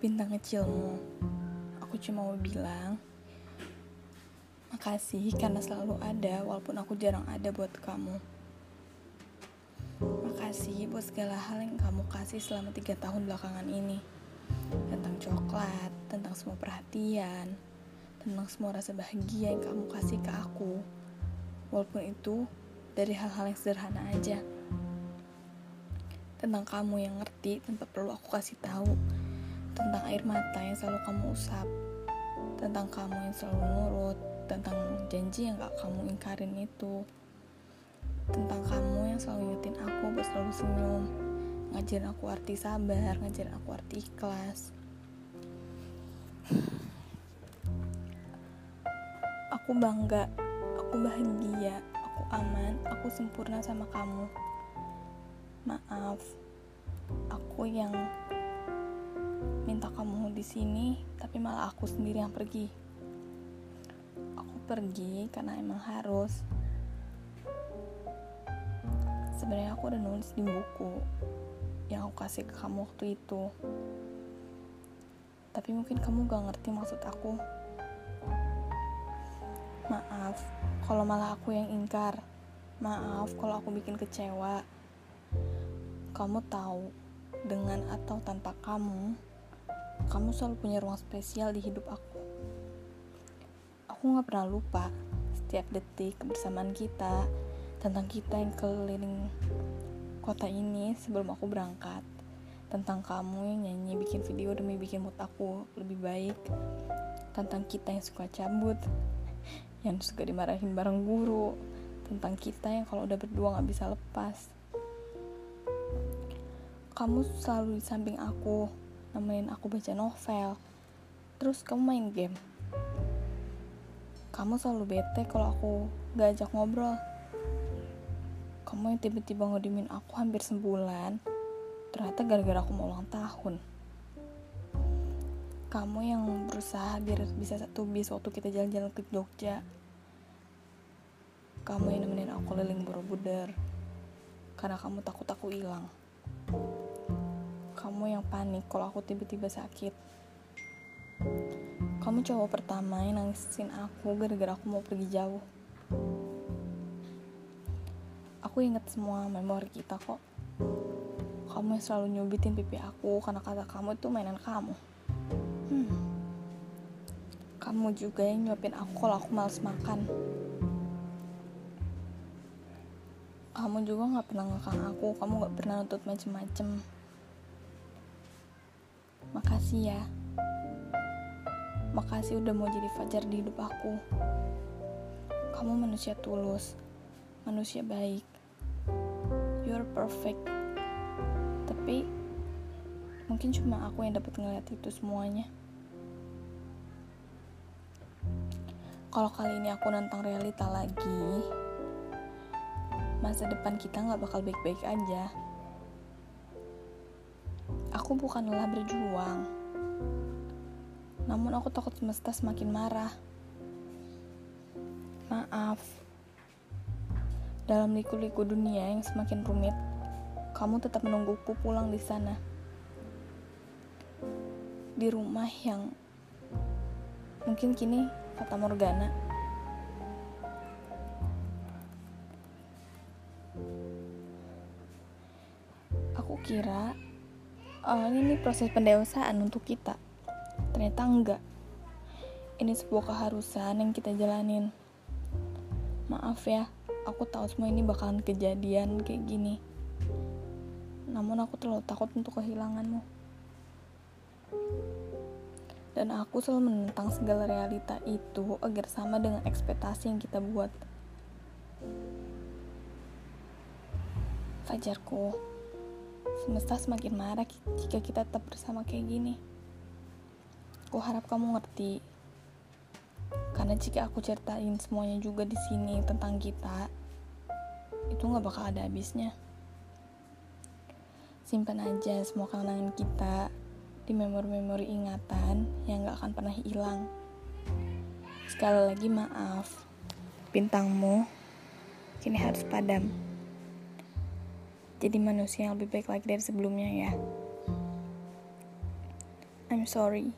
bintang kecilmu. Aku cuma mau bilang makasih karena selalu ada walaupun aku jarang ada buat kamu. Makasih buat segala hal yang kamu kasih selama tiga tahun belakangan ini. Tentang coklat tentang semua perhatian tentang semua rasa bahagia yang kamu kasih ke aku. Walaupun itu dari hal-hal yang sederhana aja. Tentang kamu yang ngerti tanpa perlu aku kasih tahu tentang air mata yang selalu kamu usap, tentang kamu yang selalu nurut, tentang janji yang gak kamu ingkarin itu, tentang kamu yang selalu ingetin aku buat selalu senyum, ngajarin aku arti sabar, ngajarin aku arti ikhlas. Aku bangga, aku bahagia, aku aman, aku sempurna sama kamu. Maaf, aku yang minta kamu di sini, tapi malah aku sendiri yang pergi. Aku pergi karena emang harus. Sebenarnya aku udah nulis di buku yang aku kasih ke kamu waktu itu. Tapi mungkin kamu gak ngerti maksud aku. Maaf kalau malah aku yang ingkar. Maaf kalau aku bikin kecewa. Kamu tahu, dengan atau tanpa kamu, kamu selalu punya ruang spesial di hidup aku. Aku gak pernah lupa setiap detik kebersamaan kita, tentang kita yang keliling kota ini sebelum aku berangkat, tentang kamu yang nyanyi bikin video demi bikin mood aku lebih baik, tentang kita yang suka cabut, yang suka dimarahin bareng guru, tentang kita yang kalau udah berdua gak bisa lepas. Kamu selalu di samping aku, nemenin aku baca novel. Terus kamu main game? Kamu selalu bete kalau aku gak ajak ngobrol. Kamu yang tiba-tiba ngodimin aku hampir sebulan. Ternyata gara-gara aku mau ulang tahun. Kamu yang berusaha biar bisa satu bis waktu kita jalan-jalan ke Jogja. Kamu yang nemenin aku keliling Borobudur. Karena kamu takut aku hilang kamu yang panik kalau aku tiba-tiba sakit. Kamu cowok pertama yang nangisin aku gara-gara aku mau pergi jauh. Aku inget semua memori kita kok. Kamu yang selalu nyubitin pipi aku karena kata kamu itu mainan kamu. Hmm. Kamu juga yang nyuapin aku kalau aku males makan. Kamu juga gak pernah ngekang aku, kamu gak pernah nutut macem-macem. Makasih ya. Makasih udah mau jadi fajar di hidup aku. Kamu manusia tulus, manusia baik. You're perfect. Tapi mungkin cuma aku yang dapat ngeliat itu semuanya. Kalau kali ini aku nantang realita lagi, masa depan kita nggak bakal baik-baik aja aku bukan lelah berjuang. Namun aku takut semesta semakin marah. Maaf. Dalam liku-liku dunia yang semakin rumit, kamu tetap menungguku pulang di sana. Di rumah yang mungkin kini kata Morgana. Aku kira uh, ini proses pendewasaan untuk kita. Ternyata enggak. Ini sebuah keharusan yang kita jalanin. Maaf ya aku tahu semua ini bakalan kejadian kayak gini. Namun aku terlalu takut untuk kehilanganmu. Dan aku selalu menentang segala realita itu agar sama dengan ekspektasi yang kita buat. Fajarku, Semesta semakin marah jika kita tetap bersama kayak gini. Aku harap kamu ngerti. Karena jika aku ceritain semuanya juga di sini tentang kita, itu nggak bakal ada habisnya. Simpan aja semua kenangan kita di memori-memori ingatan yang gak akan pernah hilang. Sekali lagi maaf, bintangmu kini harus padam jadi manusia yang lebih baik lagi dari sebelumnya ya. I'm sorry.